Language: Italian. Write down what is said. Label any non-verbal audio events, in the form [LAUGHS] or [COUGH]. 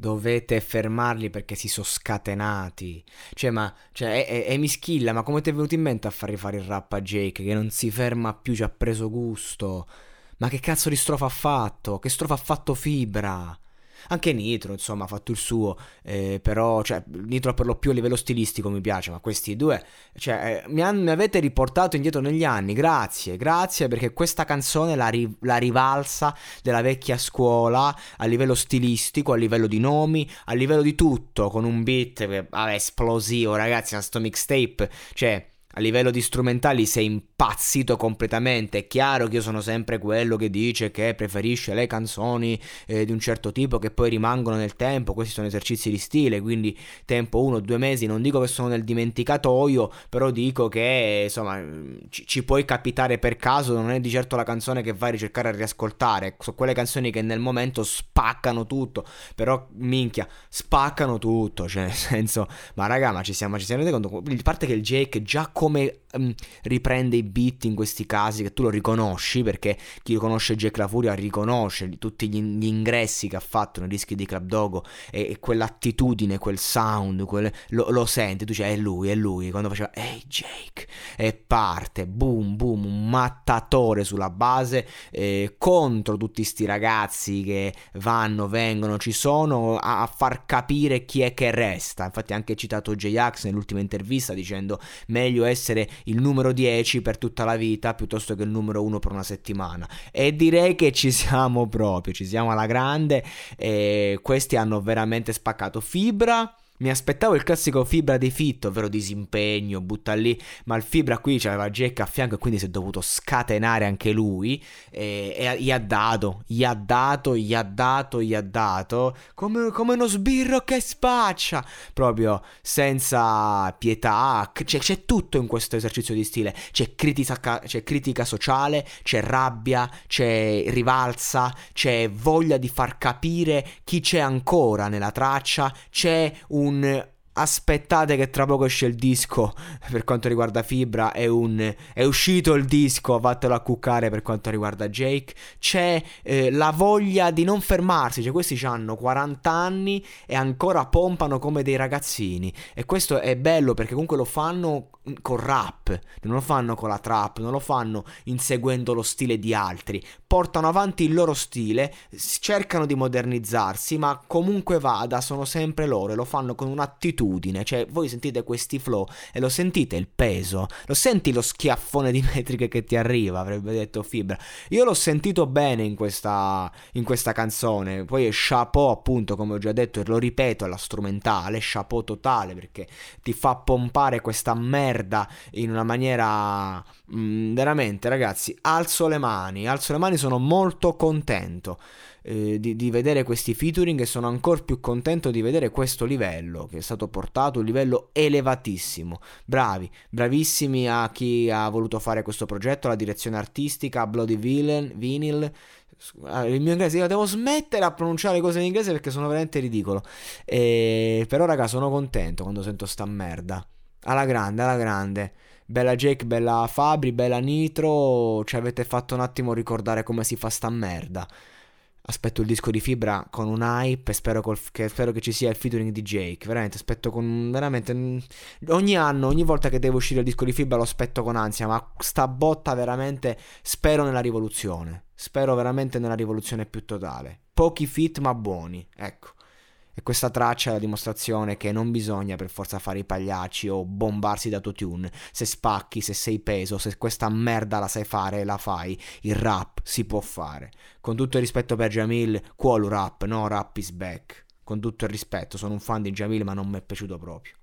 Dovete fermarli perché si sono scatenati. Cioè, ma cioè, è, è, è mischilla, ma come ti è venuto in mente a far rifare il rap a Jake che non si ferma più, ci ha preso gusto? Ma che cazzo di strofa ha fatto? Che strofa ha fatto Fibra? Anche Nitro, insomma, ha fatto il suo, eh, però, cioè, Nitro per lo più a livello stilistico mi piace, ma questi due, cioè, eh, mi, han, mi, avete riportato indietro negli anni, grazie, grazie, perché questa canzone la, ri, la rivalsa della vecchia scuola a livello stilistico, a livello di nomi, a livello di tutto, con un beat, vabbè, esplosivo, ragazzi, a sto mixtape, cioè a livello di strumentali sei impazzito completamente. È chiaro che io sono sempre quello che dice che preferisce le canzoni eh, di un certo tipo che poi rimangono nel tempo. Questi sono esercizi di stile, quindi tempo uno, due mesi. Non dico che sono nel dimenticatoio, però dico che insomma ci, ci puoi capitare per caso. Non è di certo la canzone che vai a ricercare a riascoltare. Sono quelle canzoni che nel momento spaccano tutto. Però minchia, spaccano tutto. Cioè, [LAUGHS] nel senso, ma raga, ma ci siamo, ci siamo resi conto. A parte che il Jake già come um, riprende i beat in questi casi, che tu lo riconosci, perché chi conosce Jack La Furia riconosce tutti gli, gli ingressi che ha fatto nei dischi di Club Dogo e, e quell'attitudine, quel sound, quel, lo, lo, senti, tu dici è lui, è lui, quando faceva ehi Jake, e parte, boom, boom, un mattatore sulla base eh, contro tutti sti ragazzi che vanno, vengono, ci sono, a, a far capire chi è che resta. Infatti anche citato J-Ax nell'ultima intervista dicendo meglio essere il numero 10 per tutta la vita piuttosto che il numero 1 per una settimana. E direi che ci siamo proprio, ci siamo alla grande. E questi hanno veramente spaccato fibra. Mi aspettavo il classico fibra di fitto, ovvero disimpegno, butta lì, ma il fibra qui c'aveva Jack a fianco e quindi si è dovuto scatenare anche lui e, e gli ha dato, gli ha dato, gli ha dato, gli ha dato, come, come uno sbirro che spaccia, proprio senza pietà, c'è, c'è, tutto in questo esercizio di stile, c'è critica, c'è critica sociale, c'è rabbia, c'è rivalsa, c'è voglia di far capire chi c'è ancora nella traccia, c'è un un aspettate che tra poco esce il disco per quanto riguarda Fibra, è, un, è uscito il disco, fatelo a cuccare per quanto riguarda Jake, c'è eh, la voglia di non fermarsi, cioè questi hanno 40 anni e ancora pompano come dei ragazzini. E questo è bello perché comunque lo fanno con rap, non lo fanno con la trap, non lo fanno inseguendo lo stile di altri, portano avanti il loro stile, cercano di modernizzarsi, ma comunque vada, sono sempre loro e lo fanno con un'attitudine attitudine, cioè voi sentite questi flow e lo sentite il peso, lo senti lo schiaffone di [LAUGHS] metriche che ti arriva, avrebbe detto Fibra. Io l'ho sentito bene in questa, in questa canzone, poi è chapeau appunto come ho già detto e lo ripeto, è la strumentale, chapeau totale perché ti fa pompare questa merda in una maniera mh, mm, veramente ragazzi, alzo le mani, alzo le mani, sono molto contento eh, di, di, vedere questi featuring e sono ancora più contento di vedere questo livello che è stato portato, un livello elevatissimo. Bravi, bravissimi a chi ha voluto fare questo progetto, la direzione artistica, Bloody Villain, Vinyl. Ah, il mio inglese, io devo smettere a pronunciare cose in inglese perché sono veramente ridicolo. E, però, raga, sono contento quando sento sta merda. Alla grande, alla grande. Bella Jake, bella Fabri, bella Nitro. Ci avete fatto un attimo ricordare come si fa sta merda aspetto il disco di Fibra con un hype e spero, col, che, spero che ci sia il featuring di Jake. Veramente, aspetto con... Veramente... Ogni anno, ogni volta che deve uscire il disco di Fibra lo aspetto con ansia, ma sta botta veramente spero nella rivoluzione. Spero veramente nella rivoluzione più totale. Pochi fit ma buoni, ecco. E questa traccia è la dimostrazione che non bisogna per forza fare i pagliacci o bombarsi da autotune. Se spacchi, se sei peso, se questa merda la sai fare, la fai. Il rap si può fare. Con tutto il rispetto per Jamil, qual rap, no rap is back. Con tutto il rispetto, sono un fan di Jamil ma non mi è piaciuto proprio.